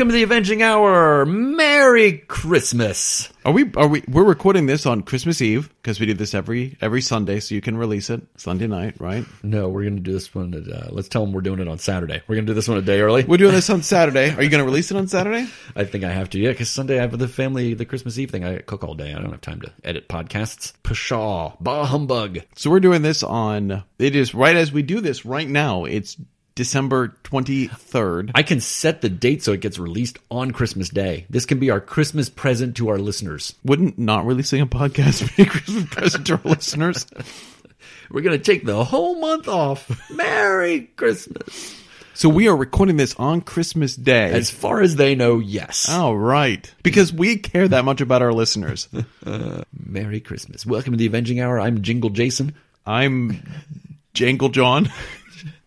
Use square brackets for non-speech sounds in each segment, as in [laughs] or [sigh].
Welcome to the Avenging Hour. Merry Christmas. Are we? Are we? We're recording this on Christmas Eve because we do this every every Sunday, so you can release it Sunday night, right? No, we're going to do this one. At, uh, let's tell them we're doing it on Saturday. We're going to do this one a day early. We're doing this on Saturday. Are you going to release it on Saturday? [laughs] I think I have to, yeah, because Sunday I have the family, the Christmas Eve thing. I cook all day. I don't have time to edit podcasts. Pshaw, bah humbug. So we're doing this on. It is right as we do this right now. It's December twenty third. I can set the date so it gets released on Christmas Day. This can be our Christmas present to our listeners. Wouldn't not releasing a podcast [laughs] be a Christmas present to our listeners? [laughs] We're going to take the whole month off. Merry Christmas. So we are recording this on Christmas Day. As far as they know, yes. All right, because we care that much about our listeners. [laughs] Merry Christmas. Welcome to the Avenging Hour. I'm Jingle Jason. I'm Jangle John.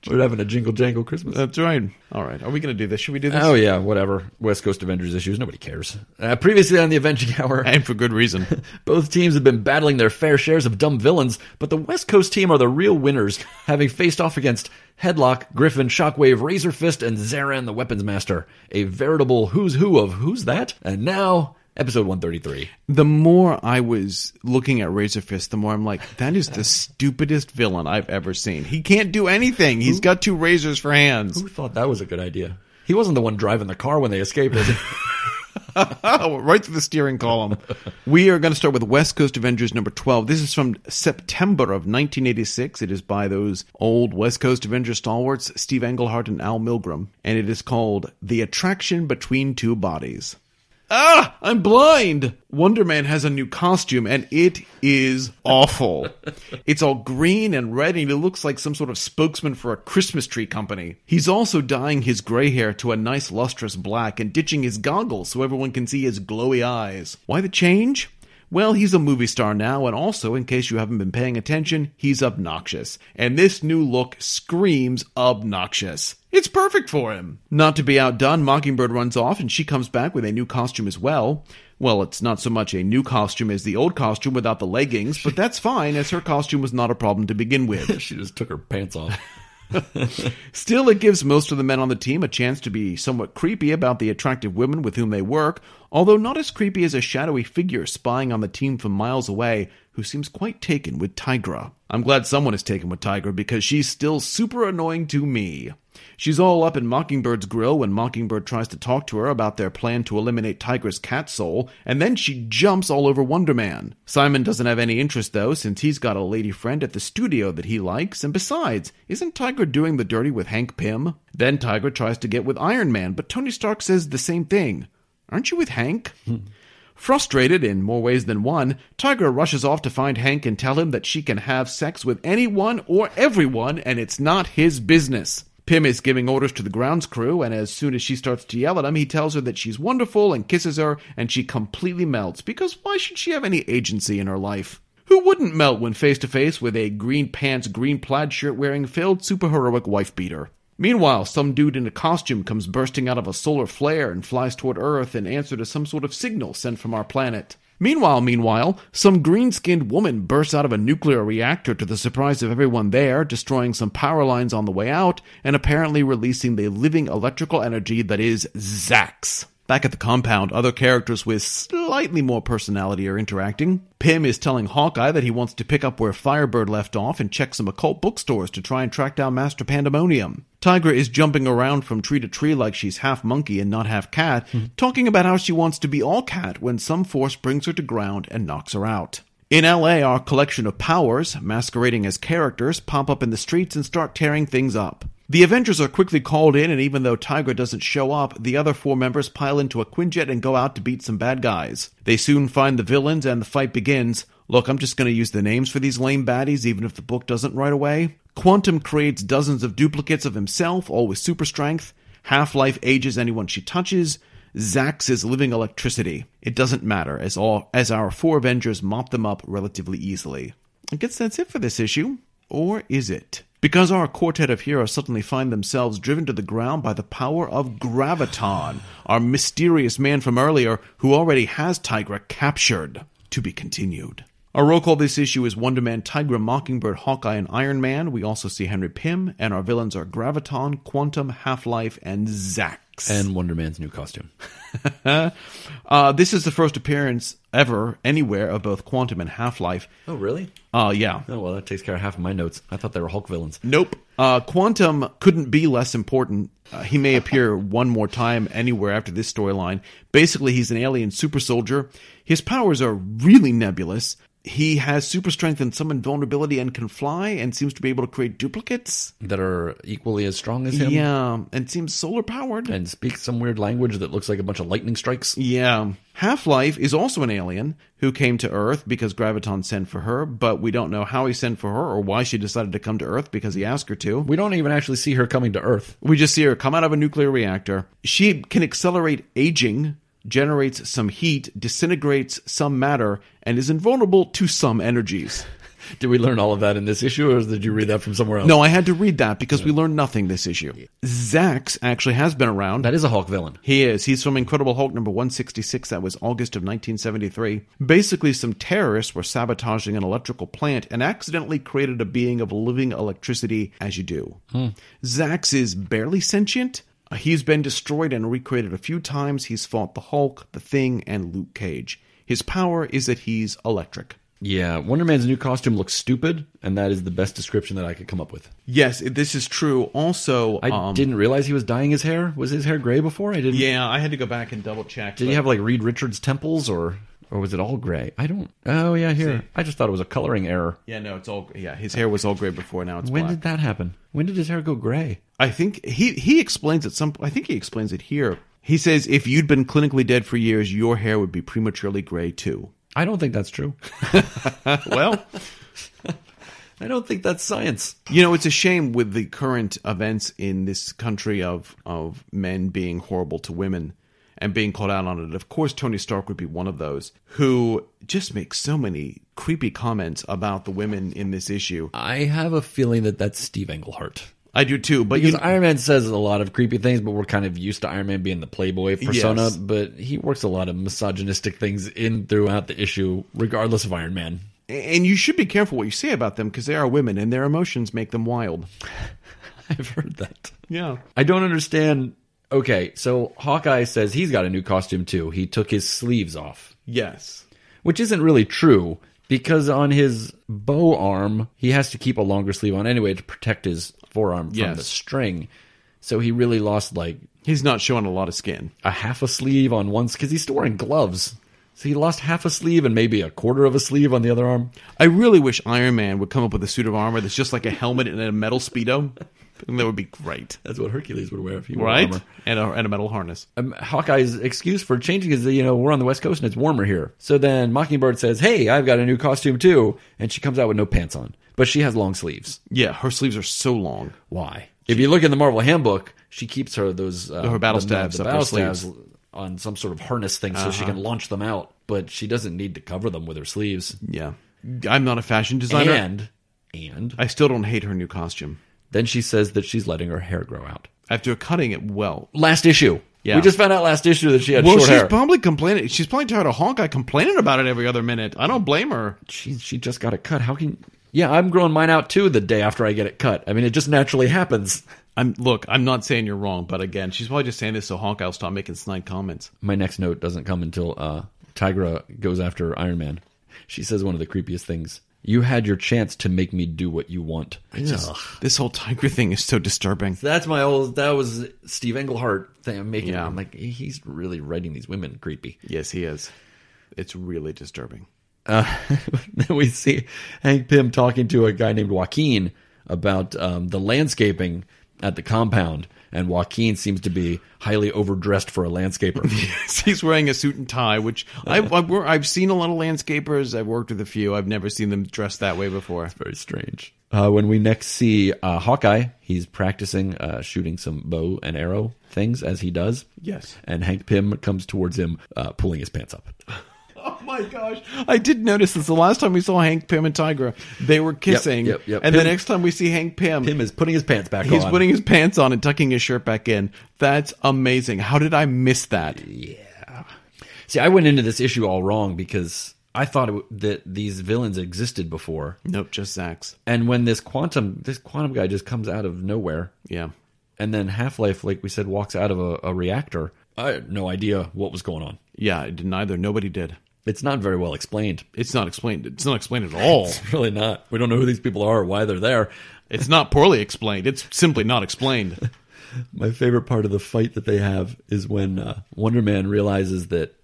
We're having a jingle jangle Christmas. That's right. All right, are we going to do this? Should we do this? Oh yeah, whatever. West Coast Avengers issues. Nobody cares. Uh, previously on the Avenging [laughs] Hour, and for good reason. [laughs] both teams have been battling their fair shares of dumb villains, but the West Coast team are the real winners, [laughs] having faced off against Headlock, Griffin, Shockwave, Razor Fist, and Zaran the Weapons Master. A veritable who's who of who's that? And now. Episode 133. The more I was looking at Razor Fist, the more I'm like, that is the [laughs] stupidest villain I've ever seen. He can't do anything. He's got two razors for hands. Who thought that was a good idea? He wasn't the one driving the car when they escaped, was he? [laughs] [laughs] right through the steering column. We are going to start with West Coast Avengers number 12. This is from September of 1986. It is by those old West Coast Avengers stalwarts, Steve Englehart and Al Milgrom. And it is called The Attraction Between Two Bodies. Ah, I'm blind. Wonder Man has a new costume and it is awful. [laughs] it's all green and red and he looks like some sort of spokesman for a Christmas tree company. He's also dyeing his gray hair to a nice lustrous black and ditching his goggles so everyone can see his glowy eyes. Why the change? Well, he's a movie star now, and also, in case you haven't been paying attention, he's obnoxious. And this new look screams obnoxious. It's perfect for him. Not to be outdone, Mockingbird runs off and she comes back with a new costume as well. Well, it's not so much a new costume as the old costume without the leggings, but that's fine, as her costume was not a problem to begin with. [laughs] she just took her pants off. [laughs] [laughs] Still, it gives most of the men on the team a chance to be somewhat creepy about the attractive women with whom they work, although not as creepy as a shadowy figure spying on the team from miles away who seems quite taken with Tigra. I'm glad someone is taken with Tigra because she's still super annoying to me. She's all up in Mockingbird's grill when Mockingbird tries to talk to her about their plan to eliminate Tigra's cat soul, and then she jumps all over Wonder Man. Simon doesn't have any interest though, since he's got a lady friend at the studio that he likes, and besides, isn't Tigra doing the dirty with Hank Pym? Then Tigra tries to get with Iron Man, but Tony Stark says the same thing. Aren't you with Hank? [laughs] Frustrated in more ways than one, Tigra rushes off to find Hank and tell him that she can have sex with anyone or everyone and it's not his business. Pym is giving orders to the grounds crew, and as soon as she starts to yell at him, he tells her that she's wonderful and kisses her, and she completely melts because why should she have any agency in her life? Who wouldn't melt when face to face with a green pants, green plaid shirt wearing filled superheroic wife beater? Meanwhile, some dude in a costume comes bursting out of a solar flare and flies toward Earth in answer to some sort of signal sent from our planet. Meanwhile, meanwhile, some green skinned woman bursts out of a nuclear reactor to the surprise of everyone there, destroying some power lines on the way out, and apparently releasing the living electrical energy that is Zax. Back at the compound, other characters with slightly more personality are interacting. Pym is telling Hawkeye that he wants to pick up where Firebird left off and check some occult bookstores to try and track down Master Pandemonium. Tigra is jumping around from tree to tree like she's half monkey and not half cat, hmm. talking about how she wants to be all cat when some force brings her to ground and knocks her out. In LA, our collection of powers, masquerading as characters, pop up in the streets and start tearing things up. The Avengers are quickly called in, and even though Tigra doesn't show up, the other four members pile into a Quinjet and go out to beat some bad guys. They soon find the villains, and the fight begins. Look, I'm just going to use the names for these lame baddies, even if the book doesn't right away. Quantum creates dozens of duplicates of himself, all with super strength. Half Life ages anyone she touches. Zax is living electricity. It doesn't matter, as all as our four Avengers mop them up relatively easily. I guess that's it for this issue. Or is it? Because our quartet of heroes suddenly find themselves driven to the ground by the power of Graviton, our mysterious man from earlier who already has Tigra captured. To be continued. Our roll call this issue is Wonder Man, Tigra, Mockingbird, Hawkeye, and Iron Man. We also see Henry Pym, and our villains are Graviton, Quantum, Half Life, and Zax. And Wonder Man's new costume. [laughs] uh, this is the first appearance ever anywhere of both Quantum and Half Life. Oh, really? Uh, yeah. Oh, well, that takes care of half of my notes. I thought they were Hulk villains. Nope. Uh, Quantum couldn't be less important. Uh, he may appear [laughs] one more time anywhere after this storyline. Basically, he's an alien super soldier. His powers are really nebulous. He has super strength and some invulnerability and can fly and seems to be able to create duplicates. That are equally as strong as him. Yeah, and seems solar powered. And speaks some weird language that looks like a bunch of lightning strikes. Yeah. Half Life is also an alien who came to Earth because Graviton sent for her, but we don't know how he sent for her or why she decided to come to Earth because he asked her to. We don't even actually see her coming to Earth. We just see her come out of a nuclear reactor. She can accelerate aging, generates some heat, disintegrates some matter, and is invulnerable to some energies. [laughs] Did we learn all of that in this issue, or did you read that from somewhere else? No, I had to read that because we learned nothing this issue. Zax actually has been around. That is a Hulk villain. He is. He's from Incredible Hulk number 166. That was August of 1973. Basically, some terrorists were sabotaging an electrical plant and accidentally created a being of living electricity, as you do. Hmm. Zax is barely sentient. He's been destroyed and recreated a few times. He's fought the Hulk, the Thing, and Luke Cage. His power is that he's electric. Yeah, Wonder Man's new costume looks stupid, and that is the best description that I could come up with. Yes, this is true. Also, I um, didn't realize he was dyeing his hair. Was his hair gray before? I didn't. Yeah, I had to go back and double check. Did he have like Reed Richards temples, or or was it all gray? I don't. Oh yeah, here. I just thought it was a coloring error. Yeah, no, it's all. Yeah, his hair was all gray before. Now it's When black. did that happen? When did his hair go gray? I think he he explains it some. I think he explains it here. He says if you'd been clinically dead for years, your hair would be prematurely gray too. I don't think that's true. [laughs] Well, I don't think that's science. you know, it's a shame with the current events in this country of of men being horrible to women and being called out on it. Of course, Tony Stark would be one of those who just makes so many creepy comments about the women in this issue. I have a feeling that that's Steve Englehart. I do too, but Because you, Iron Man says a lot of creepy things, but we're kind of used to Iron Man being the playboy persona. Yes. But he works a lot of misogynistic things in throughout the issue, regardless of Iron Man. and you should be careful what you say about them because they are women and their emotions make them wild. [laughs] I've heard that. Yeah. I don't understand. Okay, so Hawkeye says he's got a new costume too. He took his sleeves off, Yes. which isn't really true because on his bow arm, he has to keep a longer sleeve on anyway to protect his forearm from Yes. the string. So he really lost like He's not showing a lot of skin. a half a sleeve on one because he's still wearing gloves. So he lost half a sleeve and maybe a quarter of a sleeve on the other arm. I really wish Iron Man would come up with a suit of armor that's just like a helmet and a metal speedo. And that would be great, That's what Hercules would wear if he wore right? armor. And a, and a metal harness. um, Hawkeye's excuse for changing is that, you know, we're on the West Coast and it's warmer here. So then Mockingbird says, Hey, I've got a new costume too. And she comes out with no pants on, but she has long sleeves. Yeah, her sleeves are so long. Why? If you look in the Marvel handbook, she keeps her those uh, Her battle the- stabs the her battle sleeves. stabs on some sort of harness thing so she can launch them out. But she doesn't need to cover them with her sleeves. Yeah. I'm not a fashion designer. And and I still don't hate her new costume. Then she says that she's letting her hair grow out. After cutting it well. Last issue. Yeah. We just found out last issue that she had Well, short she's hair. probably complaining. She's probably tired of Hawkeye complaining about it every other minute. I don't blame her. she she just got it cut. How can? Yeah, I'm growing mine out too the day after I get it cut. I mean, it just naturally happens. I'm look. I'm not saying you're wrong, but again, she's probably just saying this so Hawkeye will stop making snide comments. My next note doesn't come until uh, Tigra goes after Iron Man. She says one of the creepiest things. You had your chance to make me do what you want. Ugh. This whole tiger thing is so disturbing. That's my old. That was Steve Englehart thing. I'm making. Yeah. I'm like, he's really writing these women creepy. Yes, he is. It's really disturbing. Uh, then [laughs] we see Hank Pym talking to a guy named Joaquin about um, the landscaping at the compound, and Joaquin seems to be highly overdressed for a landscaper. [laughs] He's wearing a suit and tie, which I've, I've, I've seen a lot of landscapers. I've worked with a few. I've never seen them dressed that way before. It's very strange. Uh, when we next see uh, Hawkeye, he's practicing uh, shooting some bow and arrow things as he does. Yes. And Hank Pym comes towards him, uh, pulling his pants up. [laughs] My gosh! I did notice this. The last time we saw Hank Pym and Tigra, they were kissing, yep, yep. and the next time we see Hank Pym, Pym is putting his pants back he's on. putting his pants on and tucking his shirt back in. That's amazing. How did I miss that? Yeah. See, I went into this issue all wrong because I thought it, w- that these villains existed before. Nope, just Zax. And when this quantum this quantum guy just comes out of nowhere Yeah. and then Half Life, like we said, walks out of a, a reactor. I had no idea what was going on. Yeah, I didn't either. Nobody did. It's not very well explained. It's not explained. It's not explained at all. [laughs] It's really not. We don't know who these people are or why they're there. It's not poorly explained. It's simply not explained. [laughs] My favorite part of the fight that they have is when uh, Wonder Man realizes that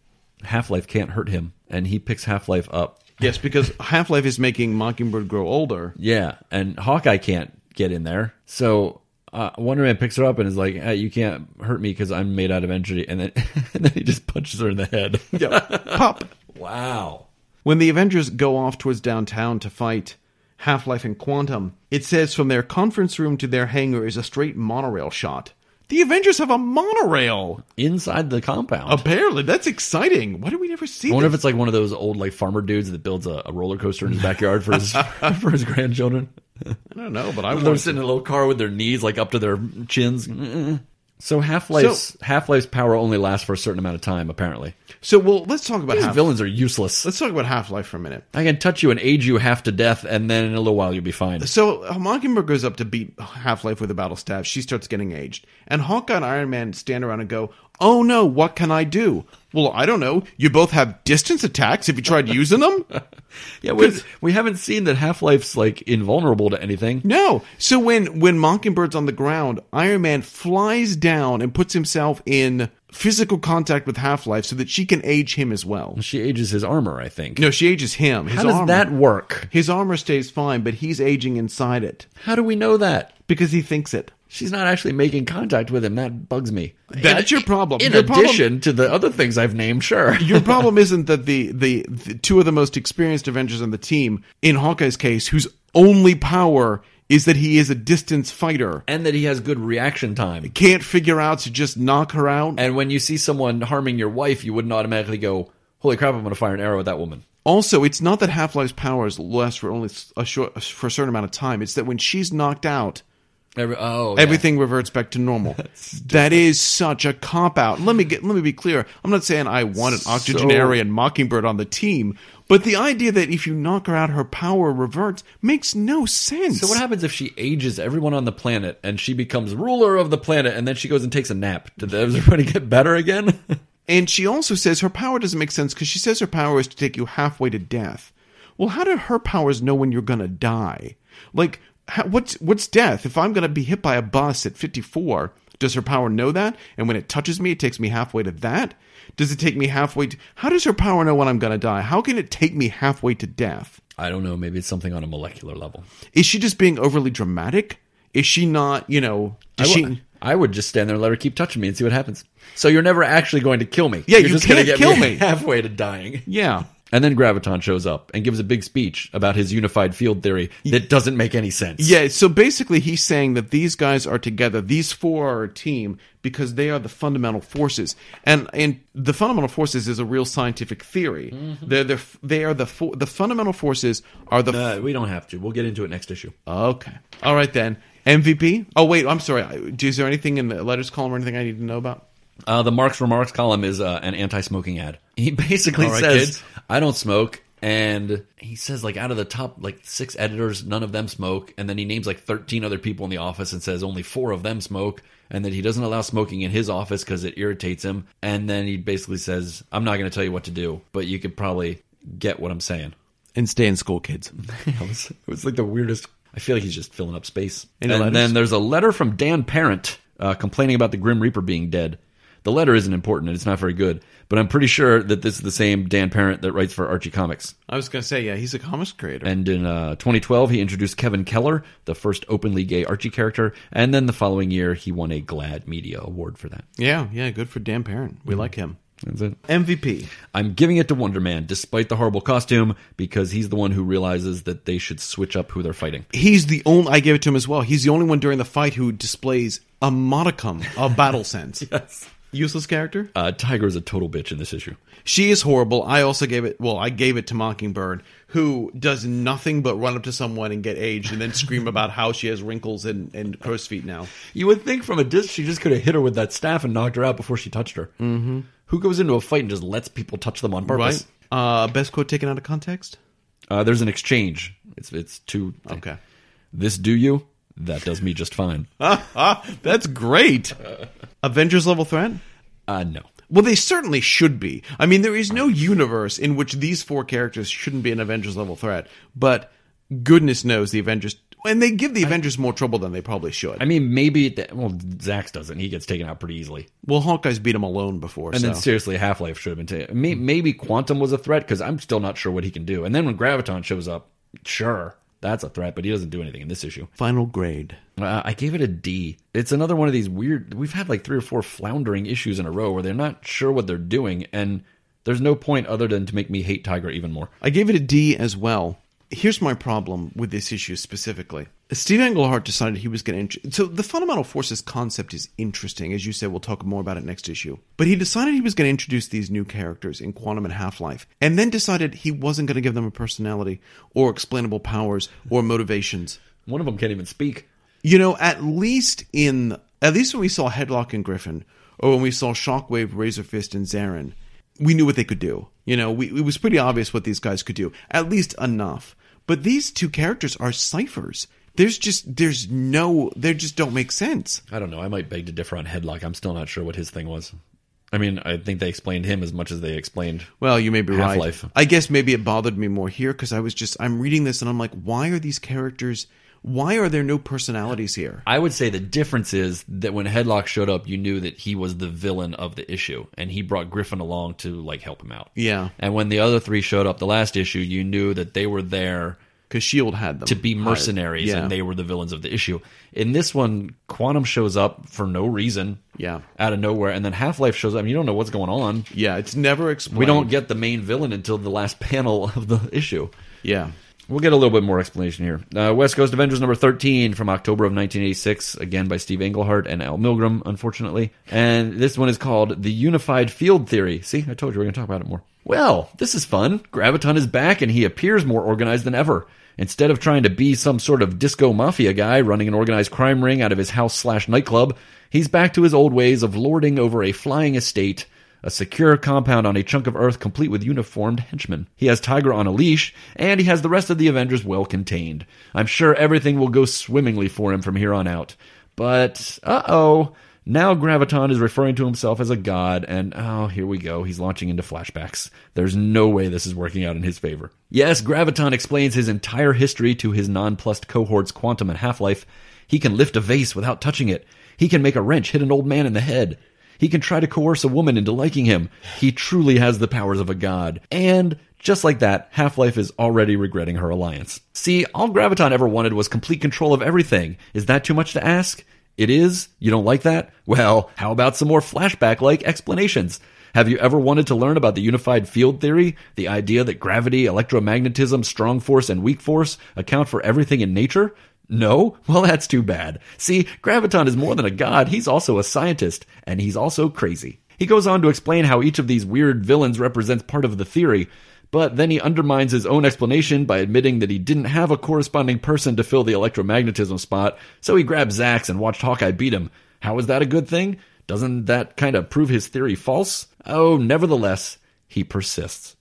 Half Life can't hurt him, and he picks Half Life up. yes, because Half Life is making Mockingbird grow older. Yeah, and Hawkeye can't get in there. So uh, Wonder Man picks her up and is like, hey, "You can't hurt me because I'm made out of energy," and then [laughs] and then he just punches her in the head. Yeah, pop. Wow. When the Avengers go off towards downtown to fight Half Life and Quantum, it says from their conference room to their hangar is a straight monorail shot. The Avengers have a monorail. Inside the compound. Apparently, that's exciting. Why did we never see I wonder if it's like one of those old like farmer dudes that builds a, a roller coaster in his backyard for his [laughs] for his grandchildren. I don't know, but I They're sitting in a little car with their knees like up to their chins. So Half Life's Half Life's power only lasts for a certain amount of time, apparently. So, well, let's talk about These Half. villains are useless. Let's talk about Half Life for a minute. I can touch you and age you half to death, and then in a little while you'll be fine. So uh, Mockingbird goes up to beat Half Life with a battle staff. She starts getting aged, and Hawkeye and Iron Man stand around and go, "Oh no, what can I do?" Well, I don't know. You both have distance attacks. Have you tried using them? [laughs] [laughs] Yeah, we, we haven't seen that Half Life's like invulnerable to anything. No. So when when Mockingbird's on the ground, Iron Man flies down and puts himself in physical contact with Half Life so that she can age him as well. She ages his armor, I think. No, she ages him. His How does armor, that work? His armor stays fine, but he's aging inside it How do we know that? because he thinks it. She's not actually making contact with him. That bugs me. That's In- your problem. In Your problem- addition to the other things I've named, sure. [laughs] Your problem [laughs] isn't that the, the the two of the most experienced Avengers on the team, in Hawkeye's case, whose only power is that he is a distance fighter, and that he has good reaction time. can't figure out to just knock her out. And when you see someone harming your wife, you wouldn't automatically go, "Holy crap! I'm going to fire an arrow at that woman." Also, it's not that Half Life's powers last for only a short for a certain amount of time. It's that when she's knocked out, Every, oh, yeah. everything reverts back to normal. [laughs] that is such a cop out. Let me get let me be clear. I'm not saying I want an octogenarian mockingbird on the team, but the idea that if you knock her out, her power reverts makes no sense. So what happens if she ages everyone on the planet and she becomes ruler of the planet, and then she goes and takes a nap? Does everybody get better again? [laughs] And she also says her power doesn't make sense because she says her power is to take you halfway to death. Well, how do her powers know when you're gonna die? Like, how, what's what's death? If I'm gonna be hit by a bus at 54, does her power know that? And when it touches me, it takes me halfway to that. Does it take me halfway? To, how does her power know when I'm gonna die? How can it take me halfway to death? I don't know. Maybe it's something on a molecular level. Is she just being overly dramatic? Is she not? You know, I does she? w- I would just stand there and let her keep touching me and see what happens. So you're never actually going to kill me. Yeah, you're you just gonna can't get kill me. [laughs] halfway to dying. yeah. And then Graviton shows up and gives a big speech about his unified field theory that doesn't make any sense. Yeah, so basically he's saying that these guys are together, these four are a team because they are the fundamental forces. And and the fundamental forces is a real scientific theory. Mm-hmm. They're the they are the fo- the fundamental forces are the we don't have to. We'll get into it next issue. Okay. All right then. MVP? Oh wait, I'm sorry. Is there anything in the letters column or anything I need to know about? Uh, the Mark's Remarks column is uh, an anti-smoking ad. He basically All right, says, kids. "I don't smoke," and he says like out of the top like six editors, none of them smoke, and then he names like thirteen other people in the office and says only four of them smoke, and that he doesn't allow smoking in his office because it irritates him, and then he basically says, "I'm not going to tell you what to do, but you could probably get what I'm saying." And stay in school, kids. [laughs] it, was, it was like the weirdest. I feel like he's just filling up space. Any and letters? then there's a letter from Dan Parent uh, complaining about the Grim Reaper being dead. The letter isn't important and it's not very good, but I'm pretty sure that this is the same Dan Parent that writes for Archie Comics. I was going to say, yeah, he's a comics creator. And in uh, 2012, he introduced Kevin Keller, the first openly gay Archie character, and then the following year, he won a GLAAD Media Award for that. yeah, yeah, good for Dan Parent. We like him. That's it. MVP. I'm giving it to Wonder Man, despite the horrible costume, because he's the one who realizes that they should switch up who they're fighting. He's the only. I gave it to him as well. He's the only one during the fight who displays a modicum of [laughs] battle sense. Yes. Useless character. Uh, Tigra is a total bitch in this issue. She is horrible. I also gave it. Well, I gave it to Mockingbird, who does nothing but run up to someone and get aged, and then scream [laughs] about how she has wrinkles and, and crow's feet now. You would think from a distance she just could have hit her with that staff and knocked her out before she touched her. Mm-hmm. Who goes into a fight and just lets people touch them on purpose? Right. Uh, best quote taken out of context. Uh, there's an exchange. It's it's two. Okay. This do you? That does me just fine. [laughs] That's great. Avengers level threat? Uh, no. Well, they certainly should be. I mean, there is no universe in which these four characters shouldn't be an Avengers level threat, but goodness knows the Avengers. And they give the Avengers more trouble than they probably should. I mean, maybe, well, Zax doesn't. He gets taken out pretty easily. well, Hawkeye's beat him alone before. And so. then seriously, Half Life should have been taken. May- Maybe Quantum was a threat because I'm still not sure what he can do. And then when Graviton shows up, sure, that's a threat, but he doesn't do anything in this issue. Final grade. Uh, I gave it a D. It's another one of these weird. We've had like three or four floundering issues in a row where they're not sure what they're doing, and there's no point other than to make me hate Tigra even more. I gave it a D as well. Here's my problem with this issue specifically. Steve Englehart decided he was going to. So the fundamental forces concept is interesting, as you said. We'll talk more about it next issue. But he decided he was going to introduce these new characters in Quantum and Half Life, and then decided he wasn't going to give them a personality or explainable powers or motivations. One of them can't even speak. You know, at least in at least when we saw Headlock and Griffin, or when we saw Shockwave, Razor Fist, and Zaran, we knew what they could do. You know, we, it was pretty obvious what these guys could do, at least enough. But these two characters are ciphers. There's just there's no they just don't make sense. I don't know. I might beg to differ on Headlock. I'm still not sure what his thing was. I mean, I think they explained him as much as they explained. Well, you may be right. Half-Life. I guess maybe it bothered me more here because I was just I'm reading this and I'm like, why are these characters? Why are there no personalities here? I would say the difference is that when Headlock showed up, you knew that he was the villain of the issue, and he brought Griffin along to like help him out. Yeah, And when the other three showed up the last issue, you knew that they were there because Shield had them to be mercenaries Yeah. and they were the villains of the issue. In this one, Quantum shows up for no reason. Yeah. Out of nowhere. And then Half Life shows up and you don't know what's going on. Yeah, it's never explained. We don't get the main villain until the last [laughs] panel of the issue. Yeah. We'll get a little bit more explanation here. Uh, West Coast Avengers number 13 from October of 1986, again by Steve Englehart and Al Milgrom, unfortunately. And this one is called The Unified Field Theory. See, I told you we are going to talk about it more. Well, this is fun. Graviton is back and he appears more organized than ever. Instead of trying to be some sort of disco mafia guy running an organized crime ring out of his house slash nightclub, he's back to his old ways of lording over a flying estate a secure compound on a chunk of earth complete with uniformed henchmen. He has Tigra on a leash, and he has the rest of the Avengers well contained. I'm sure everything will go swimmingly for him from here on out. But, uh oh, now Graviton is referring to himself as a god, and oh, here we go. He's launching into flashbacks. There's no way this is working out in his favor. Yes, Graviton explains his entire history to his nonplussed cohorts Quantum and Half Life. He can lift a vase without touching it. He can make a wrench hit an old man in the head. He can try to coerce a woman into liking him. He truly has the powers of a god. And just like that, Half Life is already regretting her alliance. See, all Graviton ever wanted was complete control of everything. Is that too much to ask? It is? You don't like that? Well, how about some more flashback like explanations? Have you ever wanted to learn about the unified field theory? The idea that gravity, electromagnetism, strong force, and weak force account for everything in nature? No? Well, that's too bad. See, Graviton is more than a god, he's also a scientist, and he's also crazy. He goes on to explain how each of these weird villains represents part of the theory, but then he undermines his own explanation by admitting that he didn't have a corresponding person to fill the electromagnetism spot, so he grabbed Zax and watched Hawkeye beat him. How is that a good thing? Doesn't that kind of prove his theory false? Oh, nevertheless, he persists.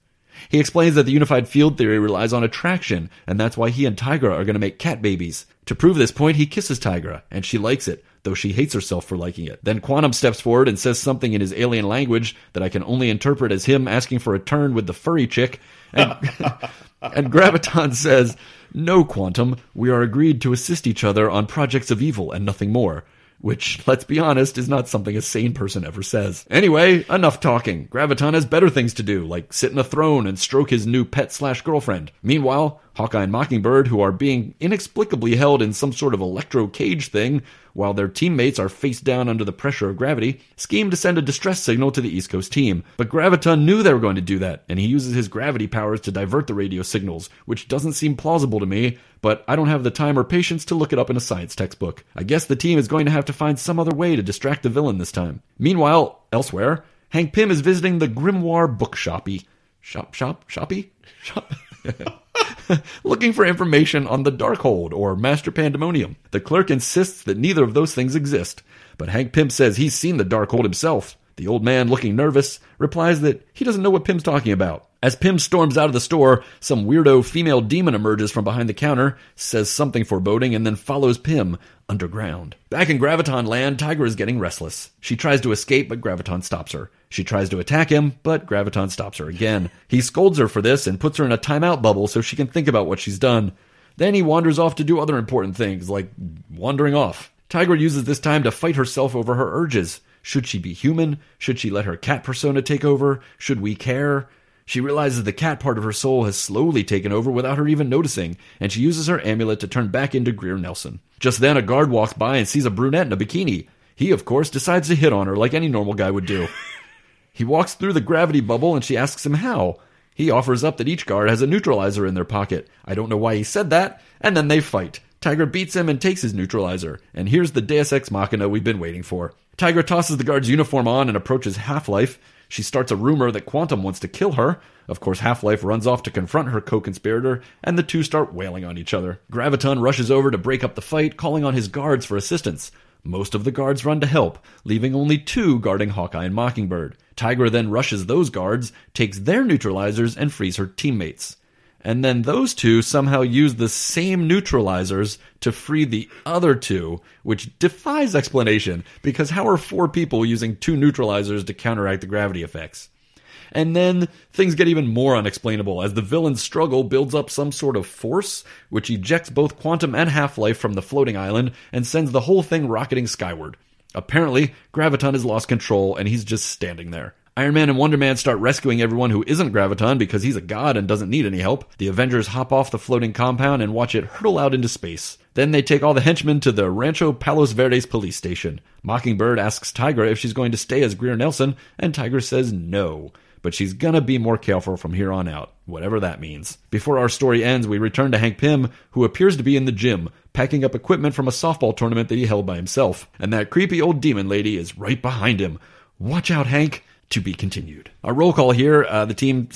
He explains that the unified field theory relies on attraction, and that's why he and Tigra are going to make cat babies. To prove this point, he kisses Tigra, and she likes it, though she hates herself for liking it. Then Quantum steps forward and says something in his alien language that I can only interpret as him asking for a turn with the furry chick. And, [laughs] and Graviton says, No, Quantum, we are agreed to assist each other on projects of evil and nothing more. Which, let's be honest, is not something a sane person ever says. Anyway, enough talking. Graviton has better things to do, like sit in a throne and stroke his new pet slash girlfriend. Meanwhile, Hawkeye and Mockingbird, who are being inexplicably held in some sort of electro cage thing, while their teammates are face down under the pressure of gravity, scheme to send a distress signal to the East Coast team. But Graviton knew they were going to do that, and he uses his gravity powers to divert the radio signals, which doesn't seem plausible to me, but I don't have the time or patience to look it up in a science textbook. I guess the team is going to have to find some other way to distract the villain this time. Meanwhile, elsewhere, Hank Pym is visiting the Grimoire Bookshoppy. Shop, shop, shoppy? Shop. [laughs] [laughs] looking for information on the Darkhold or Master Pandemonium. The clerk insists that neither of those things exist, but Hank Pym says he's seen the Darkhold himself. The old man, looking nervous, replies that he doesn't know what Pym's talking about. As Pym storms out of the store, some weirdo female demon emerges from behind the counter, says something foreboding, and then follows Pym underground. Back in Graviton land, Tigra is getting restless. She tries to escape, but Graviton stops her. She tries to attack him, but Graviton stops her again. He scolds her for this and puts her in a timeout bubble so she can think about what she's done. Then he wanders off to do other important things, like wandering off. Tigra uses this time to fight herself over her urges. Should she be human? Should she let her cat persona take over? Should we care? She realizes the cat part of her soul has slowly taken over without her even noticing, and she uses her amulet to turn back into Greer Nelson. Just then, a guard walks by and sees a brunette in a bikini. He, of course, decides to hit on her like any normal guy would do. [laughs] he walks through the gravity bubble and she asks him how. He offers up that each guard has a neutralizer in their pocket. I don't know why he said that, and then they fight. Tigra beats him and takes his neutralizer, and here's the Deus Ex Machina we've been waiting for. Tigra tosses the guard's uniform on and approaches Half Life. She starts a rumor that Quantum wants to kill her. Of course, Half Life runs off to confront her co conspirator, and the two start wailing on each other. Graviton rushes over to break up the fight, calling on his guards for assistance. Most of the guards run to help, leaving only two guarding Hawkeye and Mockingbird. Tigra then rushes those guards, takes their neutralizers, and frees her teammates and then those two somehow use the same neutralizers to free the other two, which defies explanation because how are four people using two neutralizers to counteract the gravity effects? And then things get even more unexplainable as the villain's struggle builds up some sort of force, which ejects both Quantum and Half Life from the floating island and sends the whole thing rocketing skyward. Apparently, Graviton has lost control and he's just standing there. Iron Man and Wonder Man start rescuing everyone who isn't Graviton because he's a god and doesn't need any help. The Avengers hop off the floating compound and watch it hurtle out into space. Then they take all the henchmen to the Rancho Palos Verdes police station. Mockingbird asks Tigra if she's going to stay as Greer Nelson, and Tigra says no. But she's gonna be more careful from here on out, whatever that means. Before our story ends, we return to Hank Pym, who appears to be in the gym, packing up equipment from a softball tournament that he held by himself. And that creepy old demon lady is right behind him. Watch out, Hank to be continued. Our roll call here, uh, the team,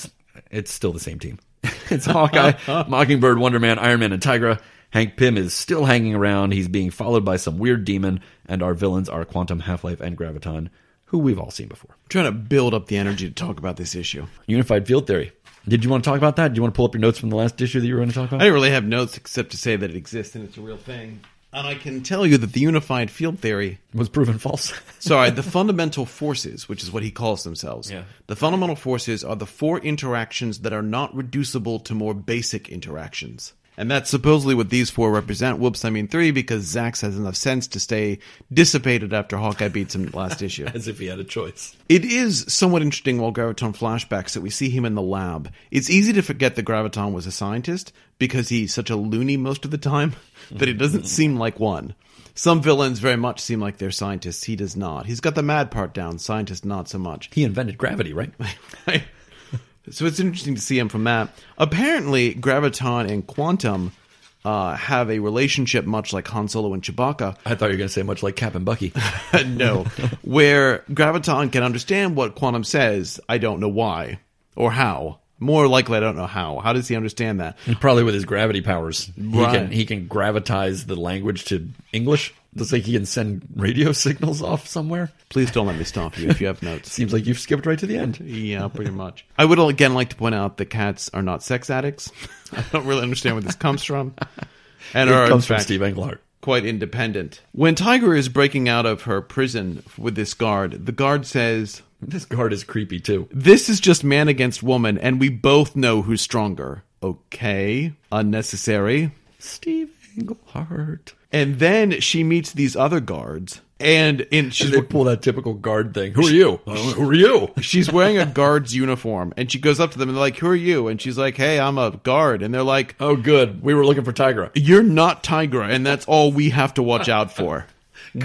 it's still the same team. [laughs] it's Hawkeye, [laughs] Mockingbird, Wonder Man, Iron Man, and Tigra. Hank Pym is still hanging around. He's being followed by some weird demon, and our villains are Quantum, Half Life, and Graviton, who we've all seen before. I'm trying to build up the energy to talk about this issue. Unified Field Theory. Did you want to talk about that? Do you want to pull up your notes from the last issue that you were going to talk about? I didn't really have notes except to say that it exists and it's a real thing. And I can tell you that the unified field theory was proven false. [laughs] sorry, the fundamental forces, which is what he calls themselves. Yeah. The fundamental forces are the four interactions that are not reducible to more basic interactions. And that's supposedly what these four represent. Whoops, I mean three, because Zax has enough sense to stay dissipated after Hawkeye beats him last issue. [laughs] As if he had a choice. It is somewhat interesting while Graviton flashbacks that we see him in the lab. It's easy to forget that Graviton was a scientist because he's such a loony most of the time [laughs] that it doesn't [laughs] seem like one. Some villains very much seem like they're scientists. He does not. He's got the mad part down, scientist not so much. He invented gravity, right? right. So it's interesting to see him from that. Apparently, Graviton and Quantum uh, have a relationship much like Han Solo and Chewbacca. I thought you were going to say much like Cap and Bucky. [laughs] no, where Graviton can understand what Quantum says. I don't know why or how. More likely, I don't know how. How does he understand that? Probably with his gravity powers. He can he can gravitize the language to English. Looks like he can send radio [laughs] signals off somewhere. Please don't let me stop you if you have [laughs] notes. Seems like you've skipped right to the end. Yeah, pretty much. I would again like to point out that cats are not sex addicts. [laughs] I don't really understand where this comes from, and It in comes from Steve Englehart. quite independent. When Tigra is breaking out of her prison with this guard, the guard says, This guard is creepy too. "This is just man against woman, and we both know who's stronger." Okay, unnecessary. Steve Englehart. And then she meets these other guards, and in she's They pull that typical guard thing. Who are you? [laughs] Who are you? she's wearing a guard's uniform, and she goes up to them and they're like, "Who are you?" And she's like, "Hey, I'm a guard," and they're like, Oh, good. We were looking for Tigra. "You're not Tigra, and that's all we have to watch out for." [laughs]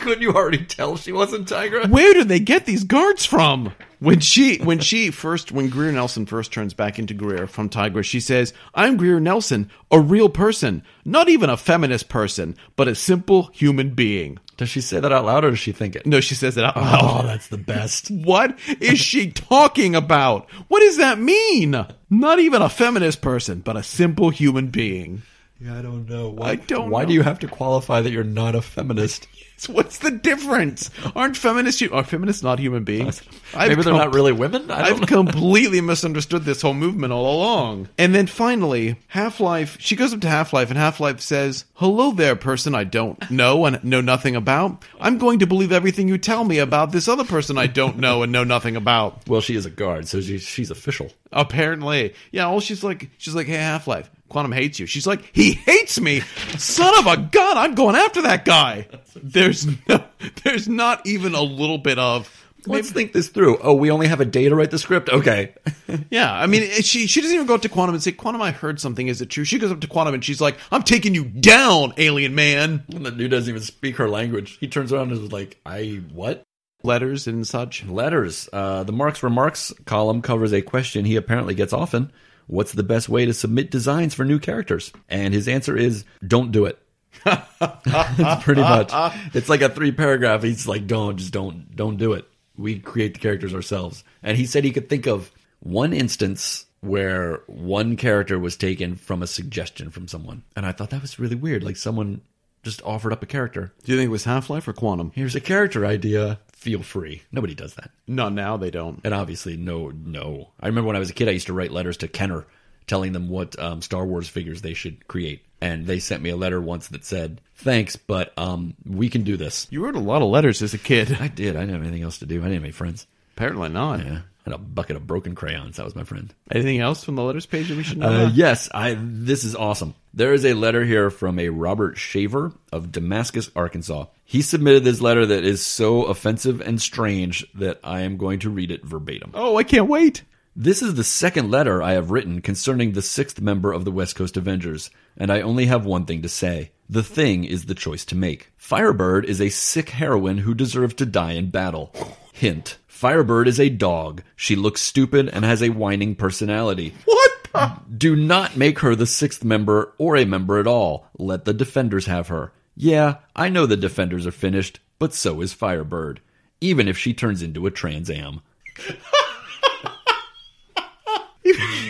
Couldn't you already tell she wasn't Tigra? Where did they get these guards from? When she when she first when Greer Nelson first turns back into Greer from Tigra, she says, "I'm Greer Nelson, a real person, not even a feminist person, but a simple human being." Does she say that out loud or does she think it? No, she says it out oh, loud. Oh, that's the best. [laughs] What is she talking about? What does that mean? Not even a feminist person, but a simple human being. Yeah, I don't know. I don't Why know. do you have to qualify that you're not a feminist? What's the difference? Aren't feminists are feminists not human beings? I've Maybe they're com- not really women. I know. [laughs] completely misunderstood this whole movement all along. And then finally, Half Life, she goes up to Half Life, and Half Life says, Hello there, person I don't know and know nothing about. I'm going to believe everything you tell me about this other person I don't know and know nothing about. Well, she is a guard, so she, she's official. Apparently. Yeah, all she's like, she's like, Hey, Half Life, Quantum hates you. She's like, He hates me! Son of a gun, I'm going after that guy! There's no, there's not even a little bit of. Let's think this through. Oh, we only have a day to write the script. Okay. [laughs] Yeah, I mean, she she doesn't even go up to Quantum and say, "Quantum, I heard something. Is it true?" She goes up to Quantum and she's like, "I'm taking you down, alien man." And the dude doesn't even speak her language. He turns around and is like, "I what?" Letters and such. Letters. Uh, the Mark's Remarks column covers a question he apparently gets often. What's the best way to submit designs for new characters? And his answer is, don't do it. [laughs] That's pretty much. It's like a three paragraph. He's like, don't, just don't, don't do it. We create the characters ourselves. And he said he could think of one instance where one character was taken from a suggestion from someone. And I thought that was really weird. Like someone just offered up a character. Do you think it was Half Life or Quantum? Here's a character idea. Feel free. Nobody does that. Not now. They don't. And obviously, no, no. I remember when I was a kid, I used to write letters to Kenner telling them what um, Star Wars figures they should create. And they sent me a letter once that said, thanks, but um, we can do this. You wrote a lot of letters as a kid. I did. I didn't have anything else to do. I didn't have any friends. Apparently not. Yeah. Had a bucket of broken crayons. That was my friend. Anything else from the letters page that we should know? Uh, yes, I. This is awesome. There is a letter here from a Robert Shaver of Damascus, Arkansas. He submitted this letter that is so offensive and strange that I am going to read it verbatim. Oh, I can't wait. This is the second letter I have written concerning the sixth member of the West Coast Avengers, and I only have one thing to say. The thing is the choice to make. Firebird is a sick heroine who deserves to die in battle. Hint. Firebird is a dog. She looks stupid and has a whining personality. What? The? Do not make her the sixth member or a member at all. Let the defenders have her. Yeah, I know the defenders are finished, but so is Firebird. Even if she turns into a Trans Am.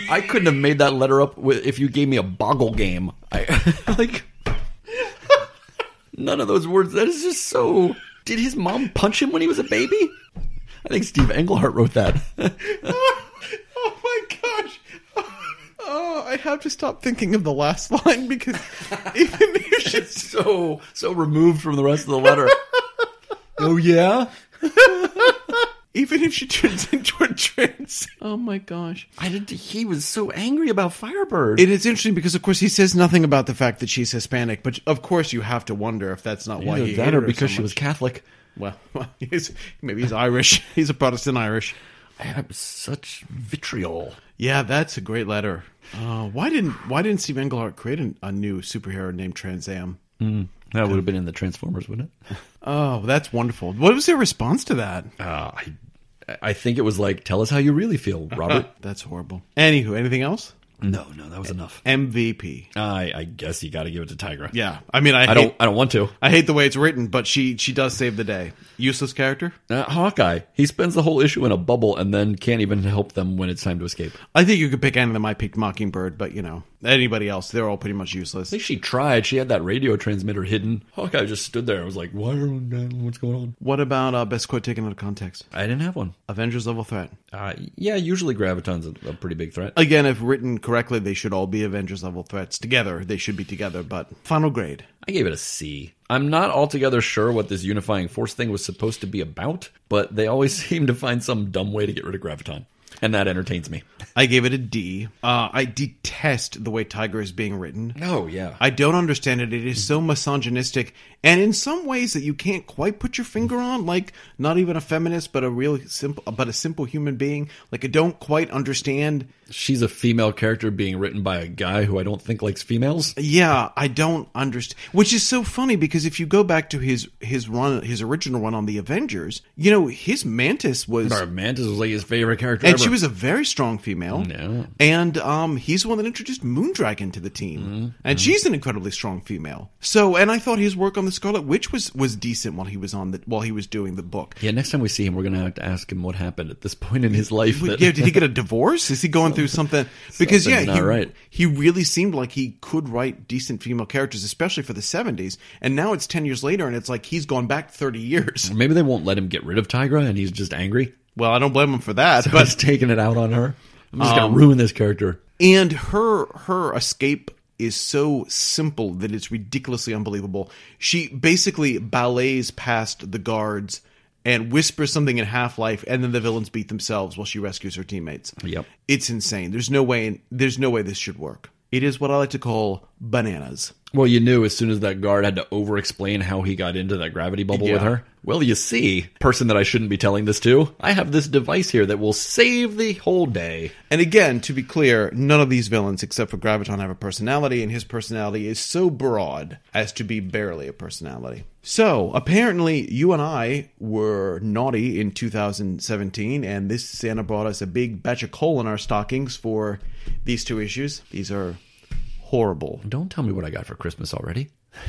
I couldn't have made that letter up if you gave me a boggle game. I [laughs] like none of those words. That is just so. Did his mom punch him when he was a baby? I think Steve Englehart wrote that. [laughs] oh my gosh. Oh, I have to stop thinking of the last line because [laughs] even if she it's so so removed from the rest of the letter. [laughs] oh yeah. even if she turns into a trans. Oh my gosh. I did. He was so angry about Firebird. It is interesting because, of course, he says nothing about the fact that she's Hispanic, but of course, you have to wonder if that's not why Either he that or her because she was. Catholic. Well, [laughs] well he's, maybe he's Irish. [laughs] He's a Protestant Irish. I had such vitriol. Yeah, that's a great letter. Uh, why didn't Why didn't Steve Englehart create an, a new superhero named Trans Am? That would have been in the Transformers, wouldn't it? [laughs] Oh, that's wonderful. What was their response to that? Uh, I, I think it was like, tell us how you really feel, Robert. That's horrible. Anywho, anything else? No, no, that was enough. MVP. I, I guess you got to give it to Tigra. Yeah, I mean, I, I hate, don't, I don't want to. I hate the way it's written, but she she does save the day. Useless character. Uh, Hawkeye, he spends the whole issue in a bubble and then can't even help them when it's time to escape. I think you could pick any of them. I picked Mockingbird, but you know anybody else, they're all pretty much useless. I think she tried. She had that radio transmitter hidden. Hawkeye just stood there I was like, why "What? What's going on?" What about uh, best quote taken out of context? I didn't have one. Avengers level threat. Uh, yeah, usually Graviton's a, a pretty big threat. Again, if written correctly, they should all be Avengers level threats together. They should be together. But final grade. I gave it a C. I'm not altogether sure what this unifying force thing was supposed to be about, but they always [laughs] seem to find some dumb way to get rid of Graviton. And that entertains me. I gave it a D. Uh, I detest the way Tigra is being written. Oh, yeah. I don't understand it. It is so misogynistic, and in some ways that you can't quite put your finger on. Like not even a feminist, but a real simple, but a simple human being. Like I don't quite understand. She's a female character being written by a guy who I don't think likes females. Yeah, I don't understand. Which is so funny because if you go back to his his run, his original run on the Avengers, you know his Mantis was. Our Mantis was like his favorite character And ever. she was a very strong female. Yeah. And um, he's the one that introduced Moondragon to the team. Mm-hmm. And she's an incredibly strong female. So, and I thought his work on the Scarlet Witch was, was decent while he was on the while he was doing the book. Yeah, next time we see him, we're gonna have to ask him what happened at this point in his life. That- yeah, did he get a [laughs] divorce? Is he going through something? [laughs] Because yeah, he, right. he really seemed like he could write decent female characters, especially for the seventies. And now it's ten years later, and it's like he's gone back thirty years. Maybe they won't let him get rid of Tigra, and he's just angry. Well, I don't blame him for that, [laughs] But but he's taking it out on her. I'm just Um, gonna ruin this character. and her her escape is so simple that it's ridiculously unbelievable. She basically ballets past the guards and whispers something in Half Life, and then the villains beat themselves while she rescues her teammates. Yep. It's insane. There's no way. There's no way this should work. It is what I like to call bananas. Well, you knew as soon as that guard had to over explain how he got into that gravity bubble with her. Well, you see, person that I shouldn't be telling this to, I have this device here that will save the whole day. And again, to be clear, none of these villains except for Graviton have a personality, and his personality is so broad as to be barely a personality. So, apparently, you and I were naughty in 2017, and this Santa brought us a big batch of coal in our stockings for these two issues. These are horrible. Don't tell me what I got for Christmas already. [laughs]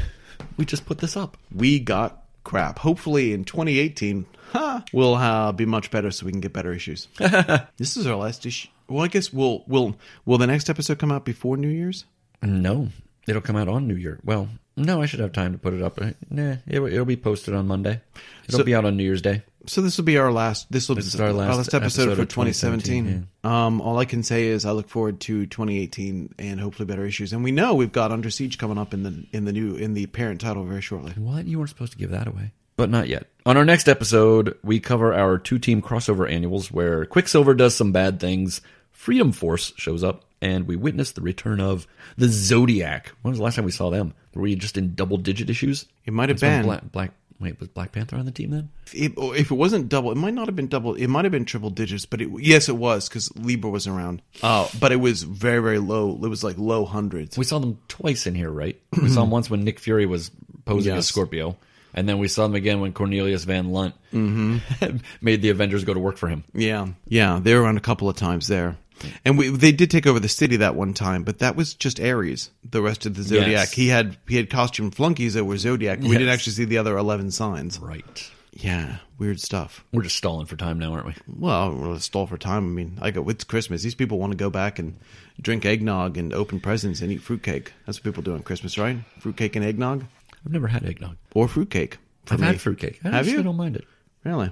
We just put this up. We got crap. Hopefully, in 2018, ha, we'll uh, be much better so we can get better issues. [laughs] this is our last issue. Well, I guess we'll will will the next episode come out before New Year's? No, it'll come out on New Year. Well, no, I should have time to put it up. Uh, Nah, it'll, it'll be posted on Monday. It'll So- be out on New Year's Day. So this will be our last. This will This be is our last episode, episode for of 2017. 2017, Um, all I can say is I look forward to 2018 and hopefully better issues. And we know we've got Under Siege coming up in the in the new in the parent title very shortly. What? You weren't supposed to give that away. But not yet. On our next episode, we cover our two team crossover annuals where Quicksilver does some bad things, Freedom Force shows up, and we witness the return of the Zodiac. When was the last time we saw them? Were we just in double digit issues? It might have been Black, Black. Wait, was Black Panther on the team then? if, if it wasn't double, it might not have been double. It might have been triple digits, but it, yes, it was because Libra was around. Uh, but it was very very low. It was like low hundreds. We saw them twice in here, right? [clears throat] we saw them once when Nick Fury was posing as Scorpio, and then we saw them again when Cornelius Van Lunt [laughs] made the Avengers go to work for him. Yeah, yeah, they were around a couple of times there, and we they did take over the city that one time, but that was just Aries. The rest of the Zodiac, Yes. he had he had costume flunkies that were Zodiac. We didn't actually see the other eleven signs. Right. Yeah, weird stuff. We're just stalling for time now, aren't we? Well, we'll stall for time. I mean, I go. It's Christmas. These people want to go back and drink eggnog and open presents and eat fruitcake. That's what people do on Christmas, right? Fruitcake and eggnog, I've never had eggnog. or fruitcake. I've me. had fruitcake. I Have you? don't mind it. Really?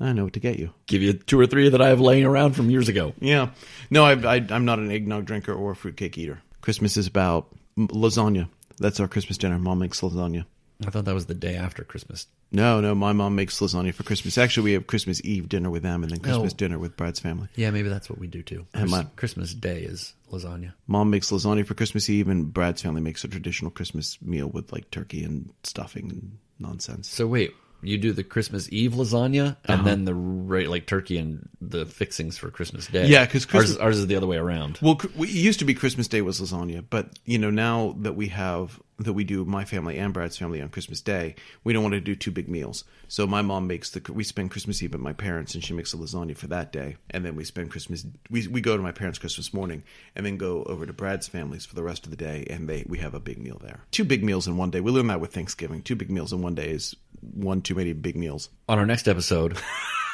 I know what to get you. Give you two or three that I have laying around from years ago. Yeah. No, I, I, I'm not an eggnog drinker or a fruitcake eater. Christmas is about lasagna. That's our Christmas dinner. Mom makes lasagna. I thought that was the day after Christmas. No, no, my mom makes lasagna for Christmas. Actually, we have Christmas Eve dinner with them and then Christmas Oh. dinner with Brad's family. Yeah, maybe that's what we do too. And Chris- my- Christmas Day is lasagna. Mom makes lasagna for Christmas Eve and Brad's family makes a traditional Christmas meal with like turkey and stuffing and nonsense. So wait, you do the Christmas Eve lasagna Uh-huh. and then the right like turkey and the fixings for Christmas Day. Yeah, because ours, ours is the other way around. Well, we- it used to be Christmas Day was lasagna, but you know now that we have that we do my family and Brad's family on Christmas Day, we don't want to do two big meals. So my mom makes the we spend Christmas Eve at my parents, and she makes a lasagna for that day, and then we spend Christmas we we go to my parents Christmas morning, and then go over to Brad's family's for the rest of the day, and they we have a big meal there. Two big meals in one day. We learned that with Thanksgiving. Two big meals in one day is one too many big meals. On our next episode, [laughs]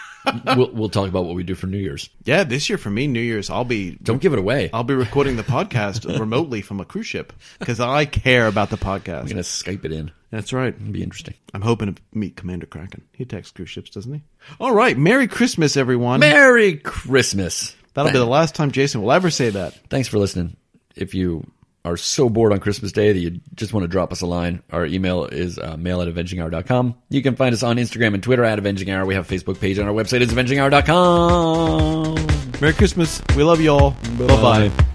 we'll we'll talk about what we do for New Year's. Yeah, this year for me, New Year's, I'll be Don't give it away. I'll be recording the podcast [laughs] remotely from a cruise ship because I care about the podcast. I'm gonna Skype it in. That's right. It'll be interesting. I'm hoping to meet Commander Kraken. He attacks cruise ships, doesn't he? All right. Merry Christmas, everyone. Merry Christmas. That'll be the last time Jason will ever say that. Thanks for listening. If you are so bored on Christmas Day that you just want to drop us a line, our email is uh, mail at avenginghour.com. You can find us on Instagram and Twitter at Avenging Hour. We have a Facebook page on our website. It's avenginghour.com. Merry Christmas. We love you all. Bye bye.